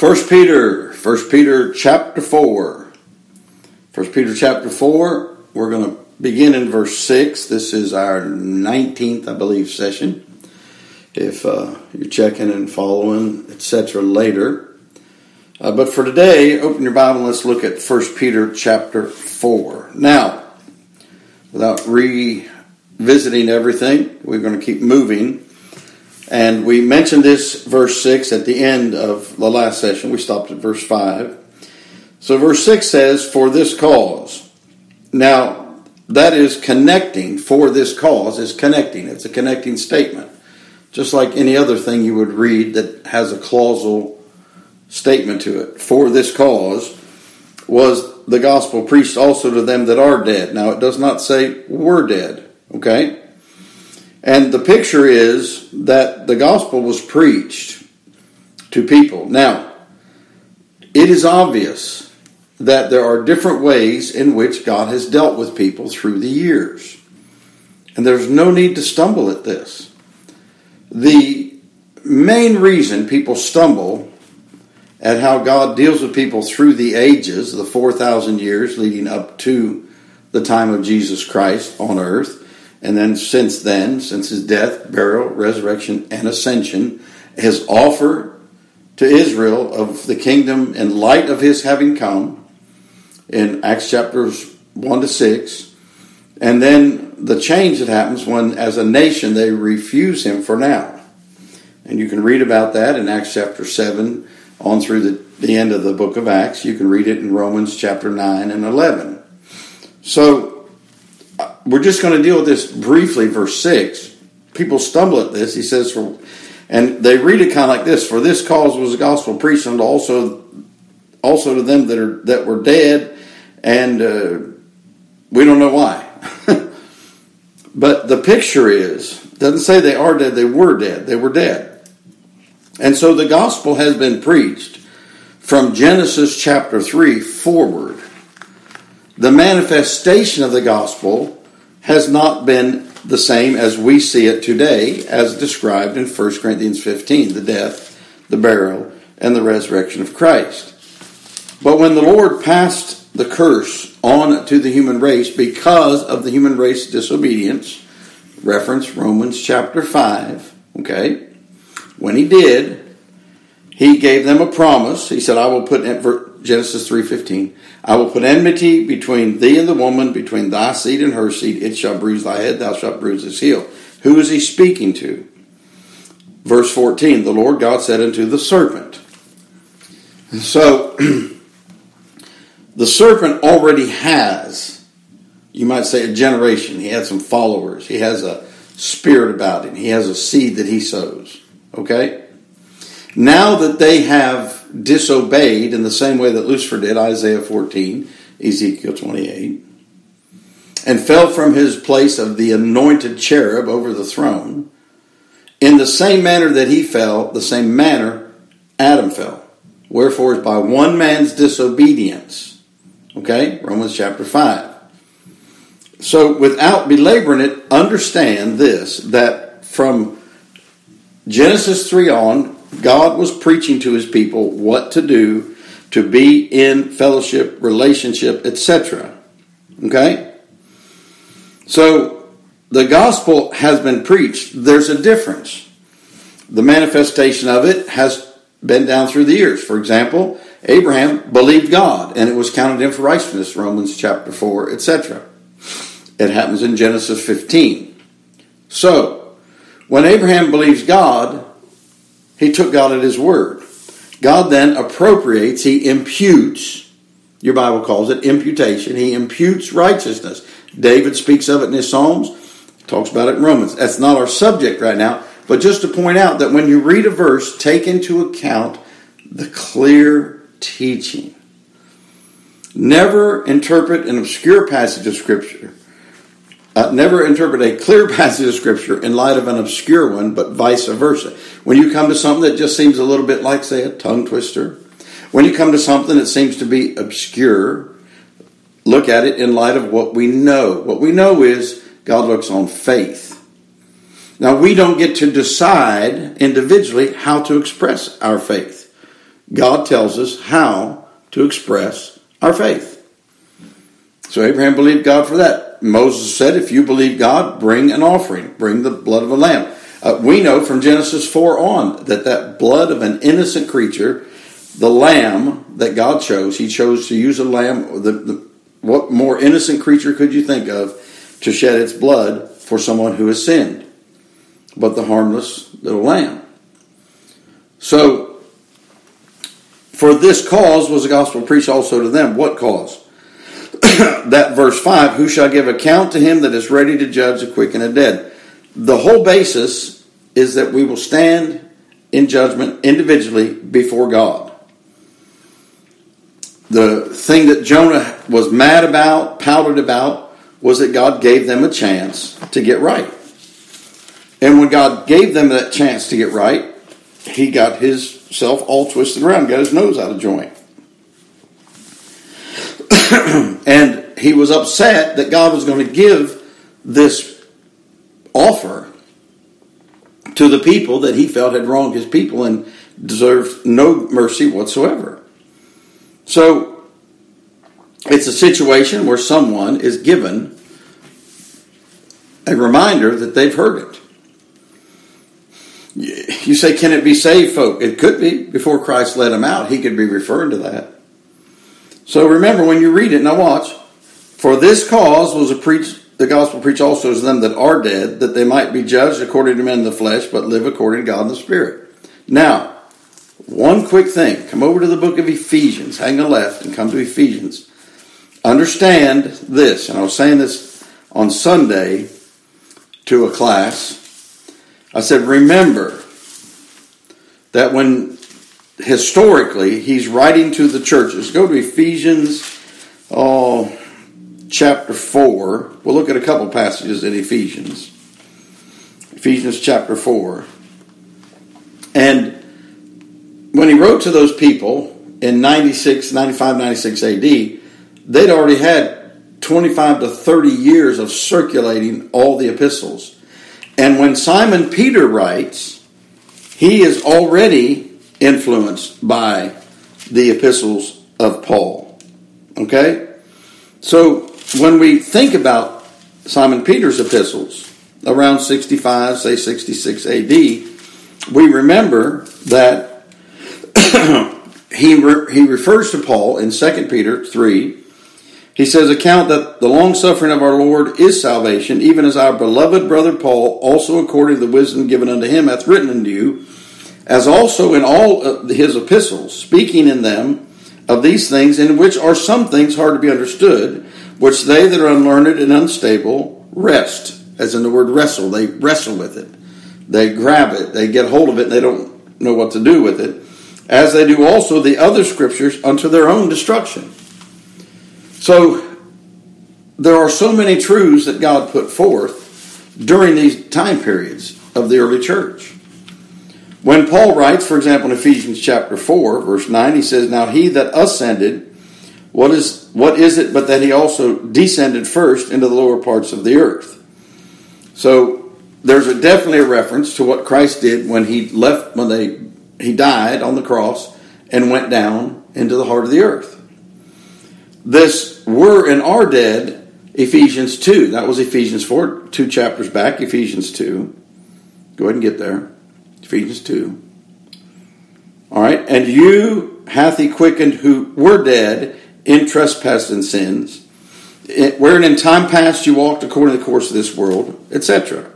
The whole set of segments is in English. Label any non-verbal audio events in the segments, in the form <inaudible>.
First Peter, First Peter chapter 4. First Peter chapter 4, we're going to begin in verse 6. This is our 19th, I believe, session. If uh, you're checking and following, etc., later. Uh, but for today, open your Bible and let's look at First Peter chapter 4. Now, without revisiting everything, we're going to keep moving. And we mentioned this verse 6 at the end of the last session. We stopped at verse 5. So, verse 6 says, For this cause. Now, that is connecting. For this cause is connecting. It's a connecting statement. Just like any other thing you would read that has a clausal statement to it. For this cause was the gospel preached also to them that are dead. Now, it does not say we're dead. Okay? And the picture is that the gospel was preached to people. Now, it is obvious that there are different ways in which God has dealt with people through the years. And there's no need to stumble at this. The main reason people stumble at how God deals with people through the ages, the 4,000 years leading up to the time of Jesus Christ on earth, and then since then, since his death, burial, resurrection, and ascension, his offer to Israel of the kingdom in light of his having come in Acts chapters 1 to 6. And then the change that happens when, as a nation, they refuse him for now. And you can read about that in Acts chapter 7 on through the, the end of the book of Acts. You can read it in Romans chapter 9 and 11. So we're just going to deal with this briefly, verse 6. People stumble at this. He says, for, and they read it kind of like this For this cause was the gospel preached unto also, also to them that, are, that were dead, and uh, we don't know why. <laughs> but the picture is, doesn't say they are dead, they were dead. They were dead. And so the gospel has been preached from Genesis chapter 3 forward. The manifestation of the gospel has not been the same as we see it today, as described in 1 Corinthians 15 the death, the burial, and the resurrection of Christ. But when the Lord passed the curse on to the human race because of the human race disobedience, reference Romans chapter 5, okay? When he did, he gave them a promise. He said, I will put Genesis 3:15. I will put enmity between thee and the woman, between thy seed and her seed. It shall bruise thy head, thou shalt bruise his heel. Who is he speaking to? Verse 14, the Lord God said unto the serpent. So, <clears throat> the serpent already has, you might say, a generation. He has some followers. He has a spirit about him. He has a seed that he sows. Okay? Now that they have disobeyed in the same way that Lucifer did, Isaiah 14, Ezekiel 28, and fell from his place of the anointed cherub over the throne, in the same manner that he fell, the same manner Adam fell. Wherefore, by one man's disobedience. Okay? Romans chapter 5. So, without belaboring it, understand this that from Genesis 3 on, God was preaching to his people what to do to be in fellowship, relationship, etc. Okay? So the gospel has been preached. There's a difference. The manifestation of it has been down through the years. For example, Abraham believed God and it was counted in for righteousness, Romans chapter 4, etc. It happens in Genesis 15. So, when Abraham believes God, he took God at his word. God then appropriates, he imputes, your Bible calls it imputation. He imputes righteousness. David speaks of it in his Psalms, talks about it in Romans. That's not our subject right now, but just to point out that when you read a verse, take into account the clear teaching. Never interpret an obscure passage of Scripture uh, never interpret a clear <laughs> passage of Scripture in light of an obscure one, but vice versa. When you come to something that just seems a little bit like, say, a tongue twister, when you come to something that seems to be obscure, look at it in light of what we know. What we know is God looks on faith. Now, we don't get to decide individually how to express our faith. God tells us how to express our faith. So Abraham believed God for that. Moses said, If you believe God, bring an offering, bring the blood of a lamb. Uh, we know from Genesis 4 on that that blood of an innocent creature, the lamb that God chose, he chose to use a lamb. The, the, what more innocent creature could you think of to shed its blood for someone who has sinned? But the harmless little lamb. So, for this cause was the gospel preached also to them. What cause? <coughs> that verse 5 Who shall give account to him that is ready to judge the quick and the dead? The whole basis is that we will stand in judgment individually before God. The thing that Jonah was mad about, pouted about, was that God gave them a chance to get right. And when God gave them that chance to get right, he got himself all twisted around, got his nose out of joint. <clears throat> and he was upset that God was going to give this offer to the people that he felt had wronged his people and deserved no mercy whatsoever. So it's a situation where someone is given a reminder that they've heard it. You say, can it be saved folk? It could be. Before Christ let him out, he could be referring to that. So remember when you read it, now watch. For this cause was a preach, the gospel preached also to them that are dead, that they might be judged according to men in the flesh, but live according to God in the Spirit. Now, one quick thing. Come over to the book of Ephesians, hang a left, and come to Ephesians. Understand this, and I was saying this on Sunday to a class. I said, remember that when historically he's writing to the churches, go to Ephesians oh, chapter 4. We'll look at a couple passages in Ephesians. Ephesians chapter 4. And when he wrote to those people in 96, 95, 96 AD, they'd already had 25 to 30 years of circulating all the epistles. And when Simon Peter writes, he is already influenced by the epistles of Paul. Okay? So when we think about Simon Peter's epistles around 65, say 66 AD, we remember that <clears throat> he, re- he refers to Paul in 2 Peter 3 he says, Account that the long suffering of our Lord is salvation, even as our beloved brother Paul, also according to the wisdom given unto him, hath written unto you, as also in all his epistles, speaking in them of these things, in which are some things hard to be understood, which they that are unlearned and unstable wrest, as in the word wrestle, they wrestle with it. They grab it, they get hold of it, and they don't know what to do with it, as they do also the other scriptures unto their own destruction. So there are so many truths that God put forth during these time periods of the early church. When Paul writes, for example, in Ephesians chapter 4, verse 9, he says, Now he that ascended, what is what is it but that he also descended first into the lower parts of the earth? So there's a, definitely a reference to what Christ did when he left, when they he died on the cross and went down into the heart of the earth this were and are dead, Ephesians 2. That was Ephesians 4, two chapters back, Ephesians 2. Go ahead and get there. Ephesians 2. All right. And you hath he quickened who were dead in trespass and sins, wherein in time past you walked according to the course of this world, etc.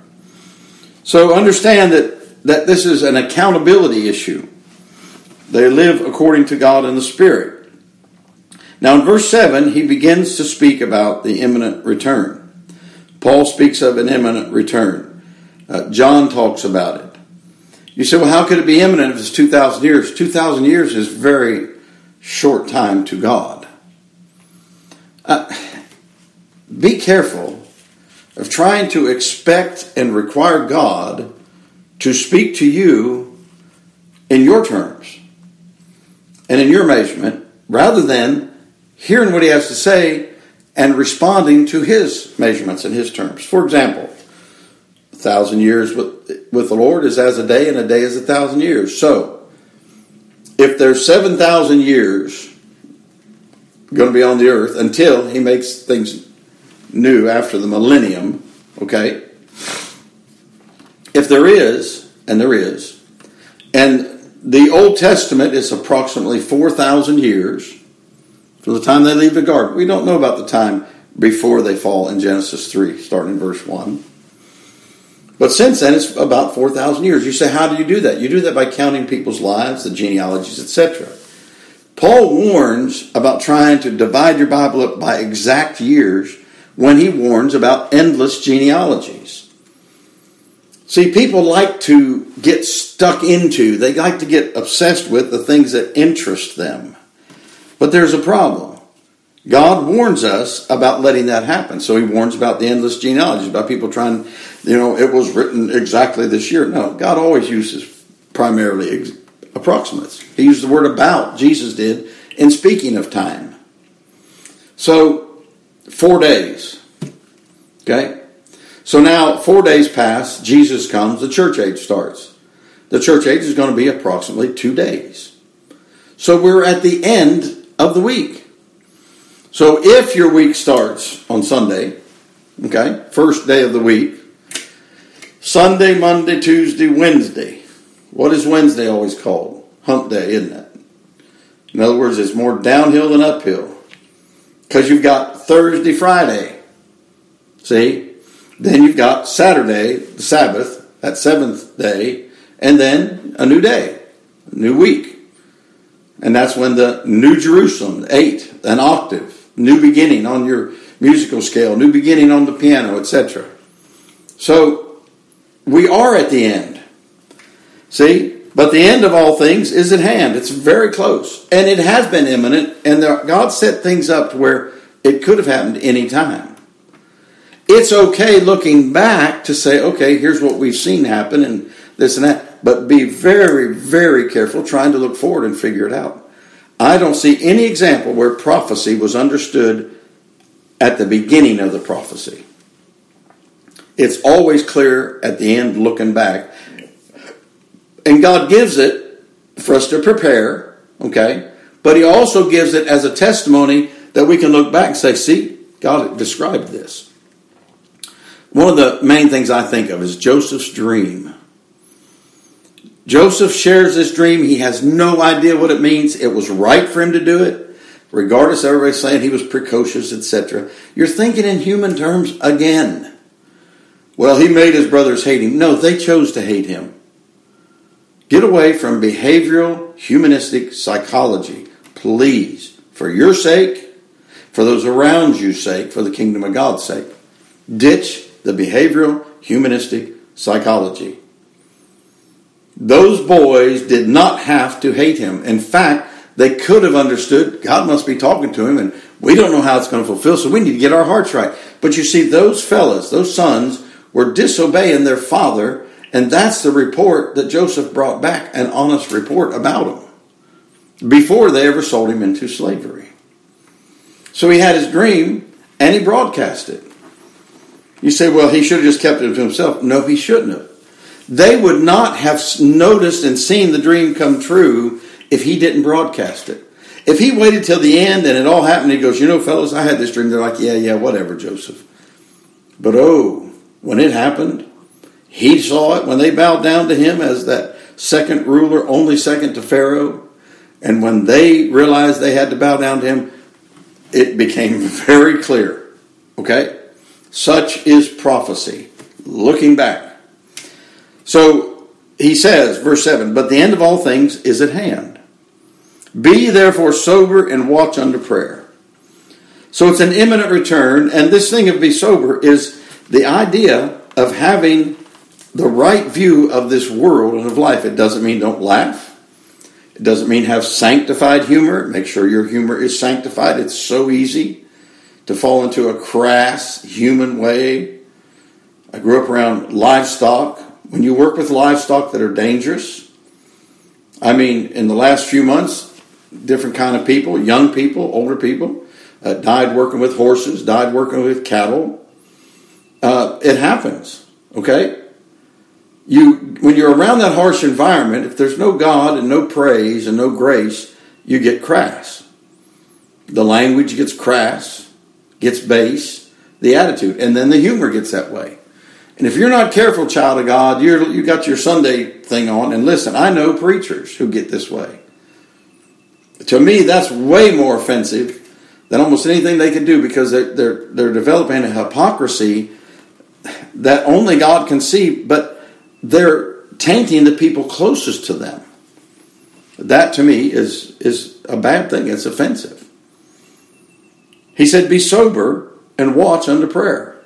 So understand that, that this is an accountability issue. They live according to God in the Spirit. Now, in verse 7, he begins to speak about the imminent return. Paul speaks of an imminent return. Uh, John talks about it. You say, well, how could it be imminent if it's 2,000 years? 2,000 years is very short time to God. Uh, be careful of trying to expect and require God to speak to you in your terms and in your measurement rather than hearing what he has to say and responding to his measurements and his terms. For example, thousand years with, with the Lord is as a day, and a day is a thousand years. So, if there's 7,000 years going to be on the earth until he makes things new after the millennium, okay? If there is, and there is, and the Old Testament is approximately 4,000 years from the time they leave the garden. We don't know about the time before they fall in Genesis 3, starting in verse 1. But since then, it's about 4,000 years. You say, how do you do that? You do that by counting people's lives, the genealogies, etc. Paul warns about trying to divide your Bible up by exact years when he warns about endless genealogies. See, people like to get stuck into, they like to get obsessed with the things that interest them. But there's a problem. God warns us about letting that happen. So he warns about the endless genealogies, about people trying, you know, it was written exactly this year. No, God always uses primarily ex- approximates. He used the word about, Jesus did, in speaking of time. So, four days. Okay? So now, four days pass, Jesus comes, the church age starts. The church age is going to be approximately two days. So we're at the end of the week. So if your week starts on Sunday, okay, first day of the week, Sunday, Monday, Tuesday, Wednesday. What is Wednesday always called? Hump day, isn't it? In other words, it's more downhill than uphill. Because you've got Thursday, Friday. See? Then you've got Saturday, the Sabbath, that seventh day, and then a new day, a new week. And that's when the New Jerusalem, eight, an octave, new beginning on your musical scale, new beginning on the piano, etc. So we are at the end. See? But the end of all things is at hand. It's very close. And it has been imminent, and God set things up to where it could have happened any time. It's okay looking back to say, okay, here's what we've seen happen and this and that, but be very, very careful trying to look forward and figure it out. I don't see any example where prophecy was understood at the beginning of the prophecy. It's always clear at the end looking back. And God gives it for us to prepare, okay? But He also gives it as a testimony that we can look back and say, see, God described this. One of the main things I think of is Joseph's dream. Joseph shares this dream. He has no idea what it means. It was right for him to do it, regardless of everybody saying he was precocious, etc. You're thinking in human terms again. Well, he made his brothers hate him. No, they chose to hate him. Get away from behavioral humanistic psychology, please, for your sake, for those around you's sake, for the kingdom of God's sake. Ditch the behavioral humanistic psychology. Those boys did not have to hate him. In fact, they could have understood God must be talking to him and we don't know how it's going to fulfill, so we need to get our hearts right. But you see, those fellas, those sons, were disobeying their father, and that's the report that Joseph brought back an honest report about him before they ever sold him into slavery. So he had his dream and he broadcast it. You say, well, he should have just kept it to himself. No, he shouldn't have. They would not have noticed and seen the dream come true if he didn't broadcast it. If he waited till the end and it all happened, he goes, You know, fellas, I had this dream. They're like, Yeah, yeah, whatever, Joseph. But oh, when it happened, he saw it when they bowed down to him as that second ruler, only second to Pharaoh. And when they realized they had to bow down to him, it became <laughs> very clear. Okay? Such is prophecy. Looking back. So he says, verse 7 But the end of all things is at hand. Be therefore sober and watch unto prayer. So it's an imminent return, and this thing of be sober is the idea of having the right view of this world and of life. It doesn't mean don't laugh. It doesn't mean have sanctified humor. Make sure your humor is sanctified. It's so easy to fall into a crass human way. I grew up around livestock. When you work with livestock that are dangerous, I mean, in the last few months, different kind of people, young people, older people, uh, died working with horses, died working with cattle. Uh, it happens, okay? you when you're around that harsh environment, if there's no God and no praise and no grace, you get crass. The language gets crass, gets base, the attitude, and then the humor gets that way. And if you're not careful, child of God, you're you got your Sunday thing on. And listen, I know preachers who get this way. To me, that's way more offensive than almost anything they could do because they're they're, they're developing a hypocrisy that only God can see, but they're tainting the people closest to them. That to me is is a bad thing. It's offensive. He said, "Be sober and watch unto prayer."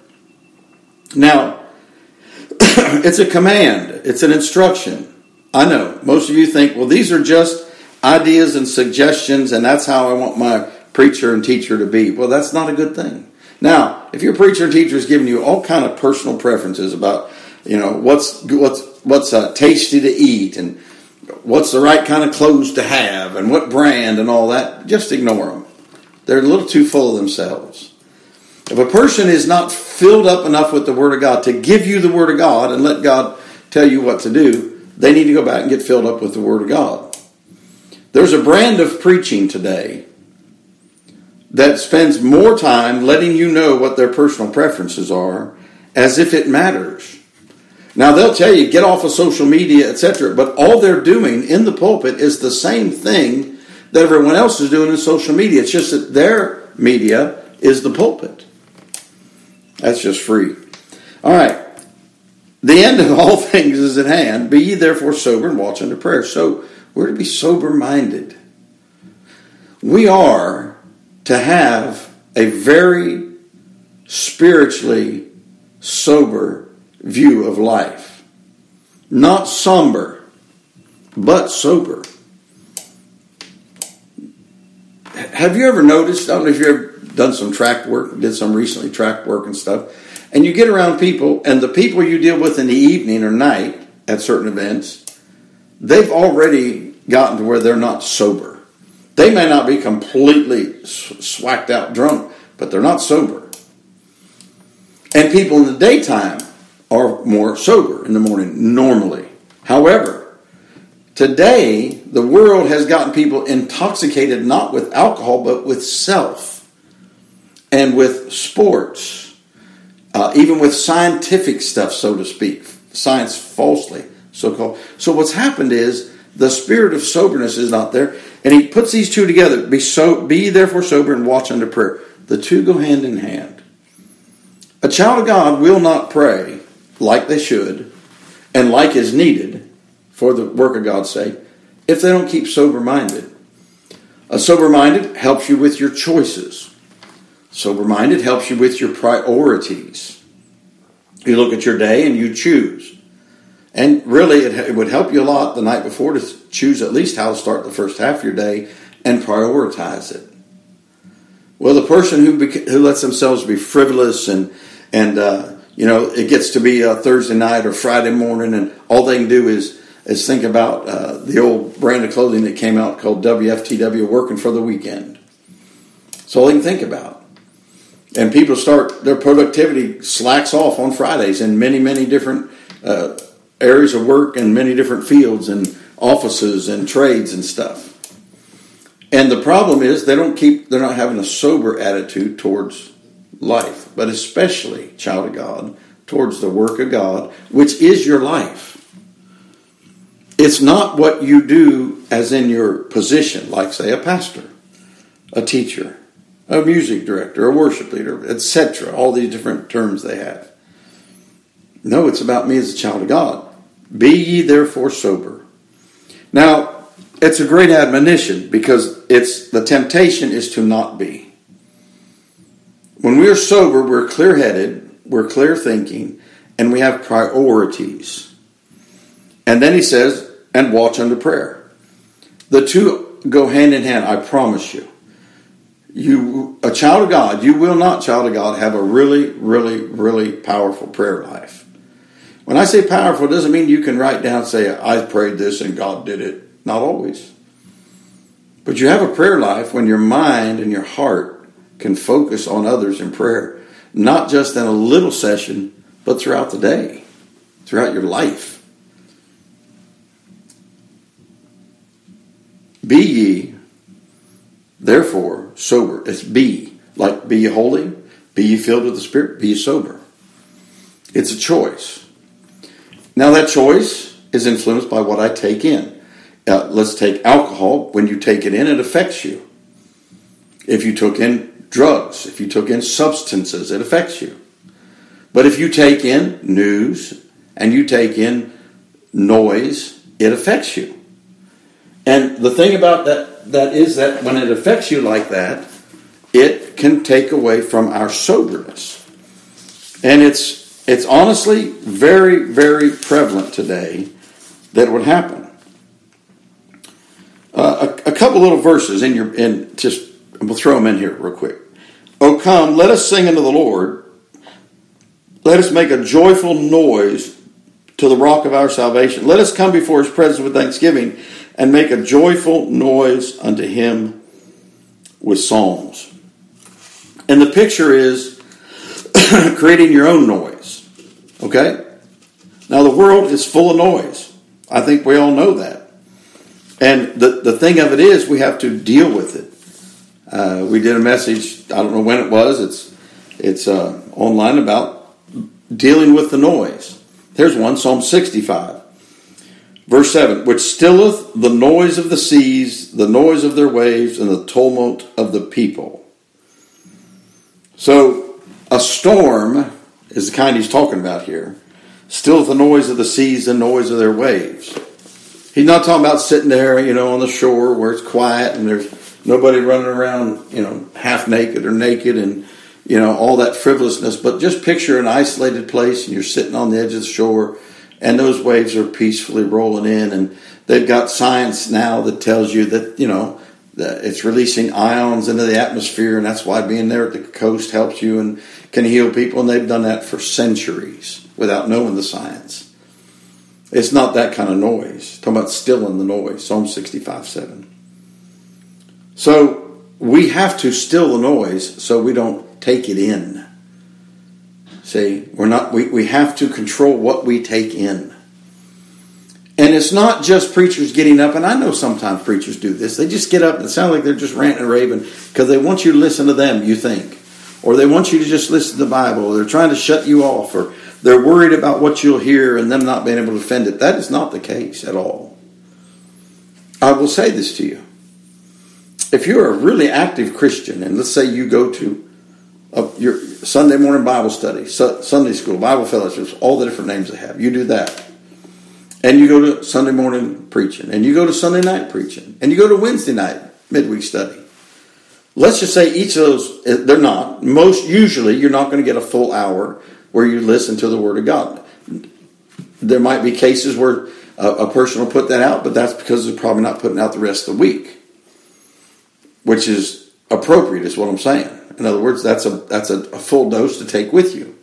Now, <clears throat> it's a command. It's an instruction. I know most of you think, well, these are just ideas and suggestions, and that's how I want my preacher and teacher to be. Well, that's not a good thing. Now, if your preacher and teacher is giving you all kind of personal preferences about, you know, what's what's what's uh, tasty to eat and what's the right kind of clothes to have and what brand and all that, just ignore them. They're a little too full of themselves. If a person is not filled up enough with the Word of God to give you the Word of God and let God tell you what to do, they need to go back and get filled up with the Word of God. There's a brand of preaching today that spends more time letting you know what their personal preferences are as if it matters. Now they'll tell you get off of social media, etc., but all they're doing in the pulpit is the same thing that everyone else is doing in social media. It's just that their media is the pulpit. That's just free. All right. The end of all <laughs> things is at hand. Be ye therefore sober and watch unto prayer. So we're to be sober minded. We are to have a very spiritually sober view of life. Not somber, but sober. Have you ever noticed? I don't know if you've ever done some track work, did some recently track work and stuff, and you get around people, and the people you deal with in the evening or night at certain events, they've already gotten to where they're not sober. They may not be completely swacked out drunk, but they're not sober. And people in the daytime are more sober in the morning normally. However, today the world has gotten people intoxicated not with alcohol but with self and with sports, uh, even with scientific stuff, so to speak, science falsely so called. So what's happened is the spirit of soberness is not there, and he puts these two together. Be so, be therefore sober and watch unto prayer. The two go hand in hand. A child of God will not pray like they should and like is needed for the work of God's sake if they don't keep sober minded. A sober minded helps you with your choices. Sober minded helps you with your priorities. You look at your day and you choose. And really, it, it, would help you a lot the night before to choose at least how to start the first half of your day and prioritize it. Well, the person who who lets themselves be frivolous and and uh, you know it gets to be a Thursday night or Friday morning, and all they can do is is think about uh, the old brand of clothing that came out called WFTW, working for the weekend. That's all they can think about. And people start their productivity slacks off on Fridays in many many different. Uh, areas of work in many different fields and offices and trades and stuff. And the problem is they don't keep they're not having a sober attitude towards life, but especially child of God towards the work of God, which is your life. It's not what you do as in your position, like say a pastor, a teacher, a music director, a worship leader, etc. All these different terms they have. No, it's about me as a child of God. Be ye therefore sober. Now, it's a great admonition because it's the temptation is to not be. When we are sober, we're clear headed, we're clear thinking, and we have priorities. And then he says, and watch unto prayer. The two go hand in hand, I promise you. You a child of God, you will not, child of God, have a really, really, really powerful prayer life. When I say powerful, doesn't mean you can write down say, I prayed this and God did it. Not always. But you have a prayer life when your mind and your heart can focus on others in prayer, not just in a little session, but throughout the day, throughout your life. Be ye therefore sober. It's be. Like be ye holy, be ye filled with the Spirit, be ye sober. It's a choice. Now, that choice is influenced by what I take in. Uh, let's take alcohol. When you take it in, it affects you. If you took in drugs, if you took in substances, it affects you. But if you take in news and you take in noise, it affects you. And the thing about that that is that when it affects you like that, it can take away from our soberness. And it's it's honestly very, very prevalent today that would happen. Uh, a, a, couple little verses in your and just we'll throw them in here real quick. Oh come, let us sing unto the Lord. Let us make a joyful noise to the rock of our salvation. Let us come before his presence with thanksgiving and make a joyful noise unto him with psalms. And the picture is <coughs> creating your own noise. Okay? Now, the world is full of noise. I think we all know that. And the, the thing of it is, we have to deal with it. Uh, we did a message, I don't know when it was, it's, it's uh, online about dealing with the noise. Here's one Psalm 65. Verse 7 Which stilleth the noise of the seas, the noise of their waves, and the tumult of the people. So, a storm is the kind he's talking about here. Stilleth the noise of the seas, and noise of their waves. He's not talking about sitting there, you know, on the shore where it's quiet and there's nobody running around, you know, half naked or naked and, you know, all that frivolousness. But just picture an isolated place and you're sitting on the edge of the shore and those waves are peacefully rolling in and they've got science now that tells you that you know it's releasing ions into the atmosphere and that's why being there at the coast helps you and can heal people and they've done that for centuries without knowing the science. It's not that kind of noise. Talking about stilling the noise psalm 65 7 so we have to still the noise so we don't take it in. See, we're not we, we have to control what we take in. And it's not just preachers getting up, and I know sometimes preachers do this. They just get up and it sounds like they're just ranting and raving because they want you to listen to them, you think. Or they want you to just listen to the Bible, or they're trying to shut you off, or they're worried about what you'll hear and them not being able to defend it. That is not the case at all. I will say this to you. If you're a really active Christian, and let's say you go to of your Sunday morning Bible study, Sunday school, Bible fellowships, all the different names they have. You do that. And you go to Sunday morning preaching, and you go to Sunday night preaching, and you go to Wednesday night midweek study. Let's just say each of those, eh, they're not. Most usually, you're not going to get a full hour where you listen to the Word of God. There might be cases where a, person will put that out, but that's because they're probably not putting out the rest of the week, which is appropriate, is what I'm saying. In other words, that's a that's a, a full dose to take with you.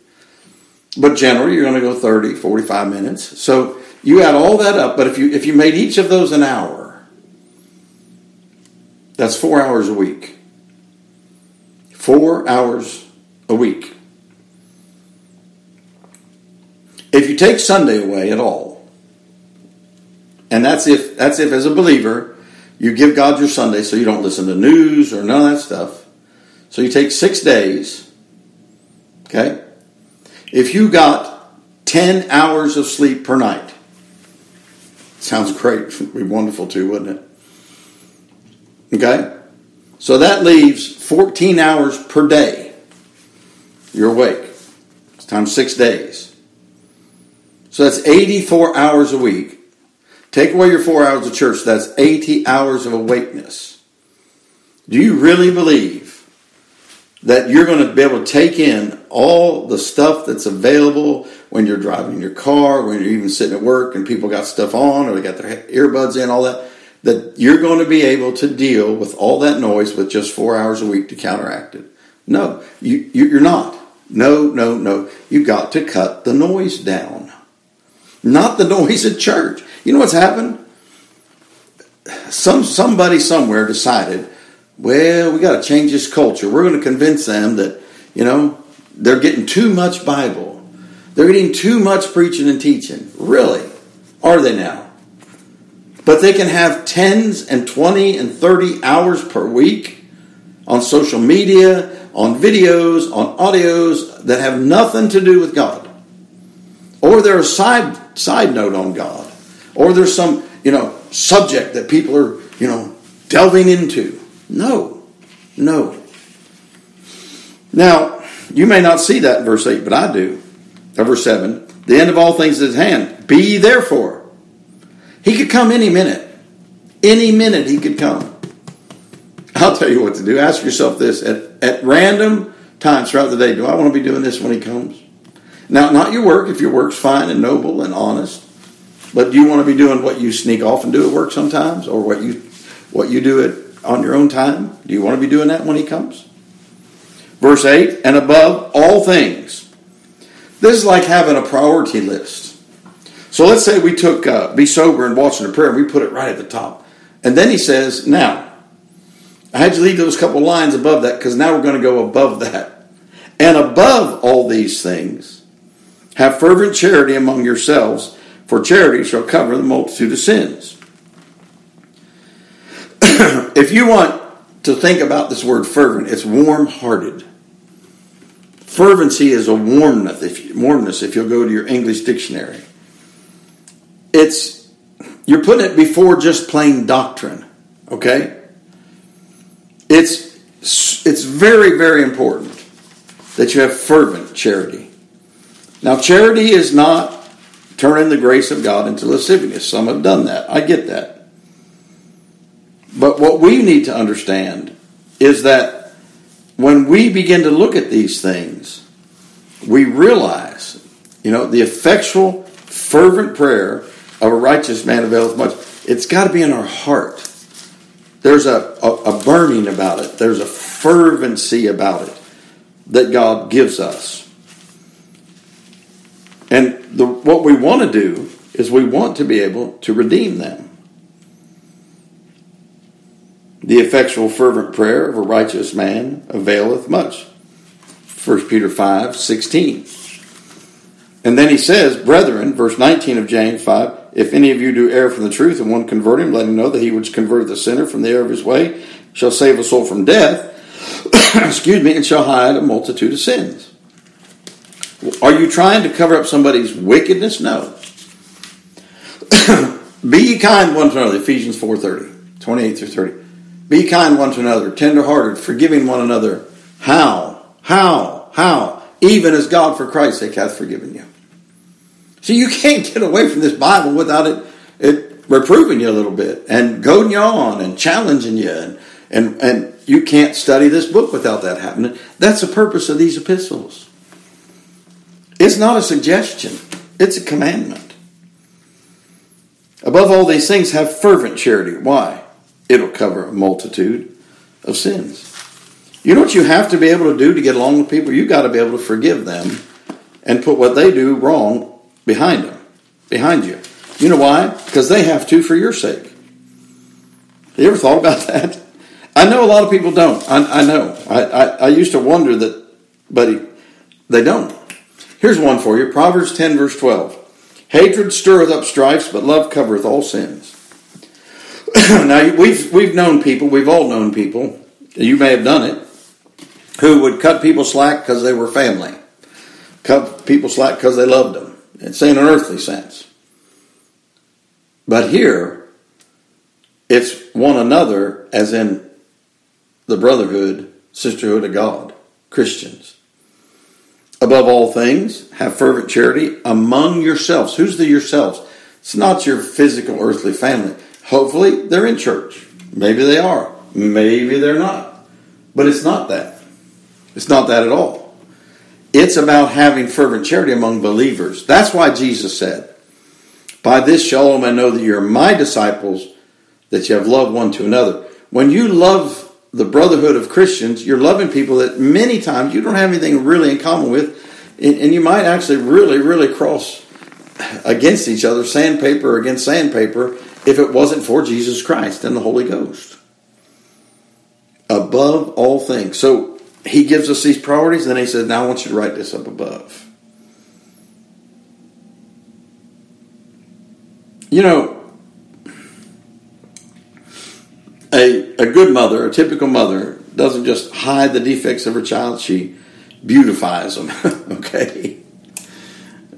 But generally, you're going to go 30, 45 minutes. So you add all that up. But if you if you made each of those an hour, that's four hours a week. Four hours a week. If you take Sunday away at all, and that's if that's if as a believer you give God your Sunday so you don't listen to news or none of that stuff. So you take six days, okay? If you got 10 hours of sleep per night, sounds great, would be wonderful too, wouldn't it? Okay? So that leaves 14 hours per day. You're awake. It's times six days. So that's 84 hours a week. Take away your four hours of church, that's 80 hours of awakeness. Do you really believe that you're going to be able to take in all the stuff that's available when you're driving your car, when you're even sitting at work and people got stuff on or they got their earbuds in, all that, that you're going to be able to deal with all that noise with just four hours a week to counteract it. No, you, you're not. No, no, no. You got to cut the noise down. Not the <laughs> noise at church. You know what's happened? Some somebody somewhere decided well, we got to change this culture. We're going to convince them that, you know, they're getting too much Bible. They're getting too much preaching and teaching. Really? Are they now? But they can have tens and 20 and 30 hours per week on social media, on videos, on audios that have nothing to do with God. Or they're a side side note on God. Or there's some, you know, subject that people are, you know, delving into. No. No. Now, you may not see that in verse 8, but I do. Or verse 7. The end of all things is at hand. Be ye therefore. He could come any minute. Any minute he could come. I'll tell you what to do. Ask yourself this at, at random times throughout the day do I want to be doing this when he comes? Now, not your work, if your work's fine and noble and honest, but do you want to be doing what you sneak off and do at work sometimes, or what you what you do it on your own time? Do you want to be doing that when he comes? Verse 8, and above all things. This is like having a priority list. So let's say we took uh, be sober and watching the prayer, and we put it right at the top. And then he says, now, I had to leave those couple lines above that because now we're going to go above that. And above all these things, have fervent charity among yourselves, for charity shall cover the multitude of sins. <clears throat> if you want to think about this word fervent, it's warm hearted. Fervency is a warmness if, warmness, if you'll go to your English dictionary. It's you're putting it before just plain doctrine, okay? It's it's very, very important that you have fervent charity. Now, charity is not turning the grace of God into lasciviousness. Some have done that. I get that. But what we need to understand is that when we begin to look at these things, we realize, you know, the effectual, fervent prayer of a righteous man availeth much. It's got to be in our heart. There's a, a, a burning about it, there's a fervency about it that God gives us. And the, what we want to do is we want to be able to redeem them. The effectual fervent prayer of a righteous man availeth much. 1 Peter 5 16. And then he says, Brethren, verse 19 of James 5, if any of you do err from the truth and one convert him, let him know that he which converteth the sinner from the error of his way shall save a soul from death, <clears throat> excuse me, and shall hide a multitude of sins. Are you trying to cover up somebody's wickedness? No. <clears throat> Be ye kind one to another, Ephesians 4.30, 28 through 30. Be kind one to another, tenderhearted, forgiving one another. How? How? How? Even as God for Christ's sake hath forgiven you. So you can't get away from this Bible without it, it reproving you a little bit and goading you on and challenging you. And, and, and you can't study this book without that happening. That's the purpose of these epistles. It's not a suggestion, it's a commandment. Above all these things, have fervent charity. Why? It'll cover a multitude of sins. You know what you have to be able to do to get along with people? You've got to be able to forgive them and put what they do wrong behind them, behind you. You know why? Because they have to for your sake. Have you ever thought about <laughs> that? I know a lot of people don't. I, I know. I, I, I, used to wonder that, but they don't. Here's one for you Proverbs 10, verse 12. Hatred stirreth up strifes, but love covereth all sins. <clears throat> now, we've, we've known people, we've all known people, you may have done it, who would cut people slack because they were family, cut people slack because they loved them. It's in an earthly sense. But here, it's one another, as in the brotherhood, sisterhood of God, Christians. Above all things, have fervent charity among yourselves. Who's the yourselves? It's not your physical earthly family. Hopefully, they're in church. Maybe they are. Maybe they're not. But it's not that. It's not that at all. It's about having fervent charity among believers. That's why Jesus said, By this shall all men know that you're my disciples, that you have loved one to another. When you love the brotherhood of Christians, you're loving people that many times you don't have anything really in common with, and you might actually really, really cross against each other, sandpaper against sandpaper, if it wasn't for Jesus Christ and the Holy Ghost. Above all things. So he gives us these priorities, and then he says, Now I want you to write this up above. You know, A, a good mother, a typical mother, doesn't just hide the defects of her child, she beautifies them. <laughs> okay?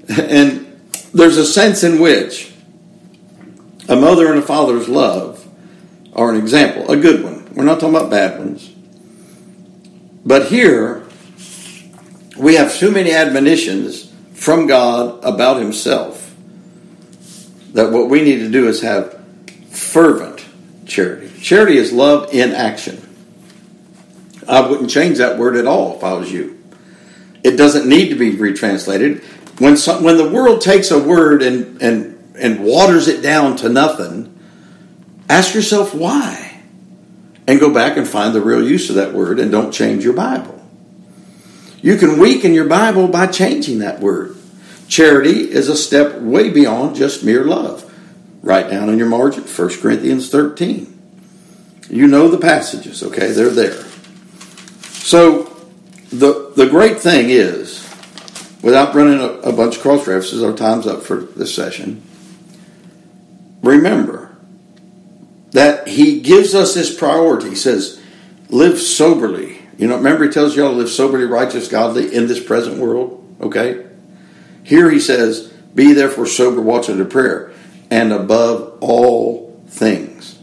And there's a sense in which a mother and a father's love are an example, a good one. We're not talking about bad ones. But here, we have too many admonitions from God about Himself that what we need to do is have fervent charity. Charity is love in action. I wouldn't change that word at all if I was you. It doesn't need to be retranslated. When some, when the world takes a word and and and waters it down to nothing, ask yourself why, and go back and find the real use of that word, and don't change your Bible. You can weaken your Bible by changing that word. Charity is a step way beyond just mere love. Write down in your margin 1 Corinthians 13. You know the passages, okay? They're there. So the the great thing is, without running a, a bunch of cross references, our time's up for this session. Remember that he gives us this priority. He says, live soberly. You know, remember he tells you all to live soberly, righteous, godly in this present world. Okay? Here he says, be therefore sober, watch unto prayer, and above all things.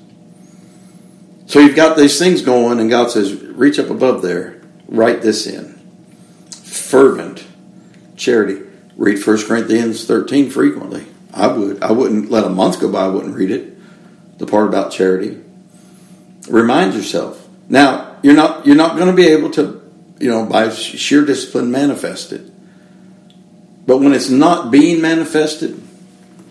So you've got these things going, and God says, reach up above there, write this in. Fervent charity. Read 1 Corinthians 13 frequently. I would. I wouldn't let a month go by, I wouldn't read it. The part about charity. Remind yourself. Now, you're not you're not going to be able to, you know, by sheer discipline manifest it. But when it's not being manifested,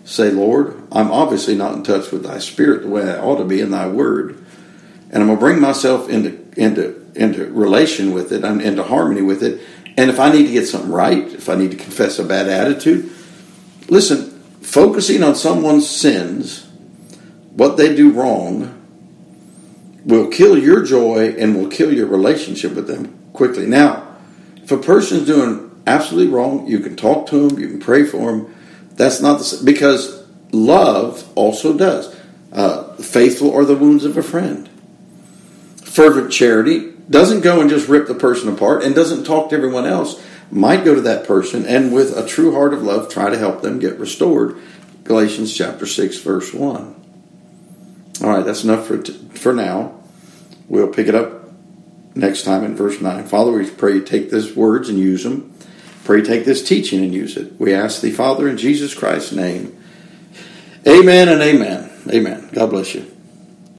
say, Lord, I'm obviously not in touch with thy spirit the way I ought to be in thy word. And I'm gonna bring myself into into into relation with it and into harmony with it. And if I need to get something right, if I need to confess a bad attitude, listen, focusing on someone's sins, what they do wrong, will kill your joy and will kill your relationship with them quickly. Now, if a person's doing absolutely wrong, you can talk to them, you can pray for them. That's not the because love also does. Uh, faithful are the wounds of a friend. Fervent charity doesn't go and just rip the person apart and doesn't talk to everyone else, might go to that person and with a true heart of love try to help them get restored. Galatians chapter 6 verse 1. All right, that's enough for t- for now. We'll pick it up next time in verse 9. Father, we pray you take these words and use them. Pray take this teaching and use it. We ask thee, Father, in Jesus Christ's name. Amen and amen. Amen. God bless you.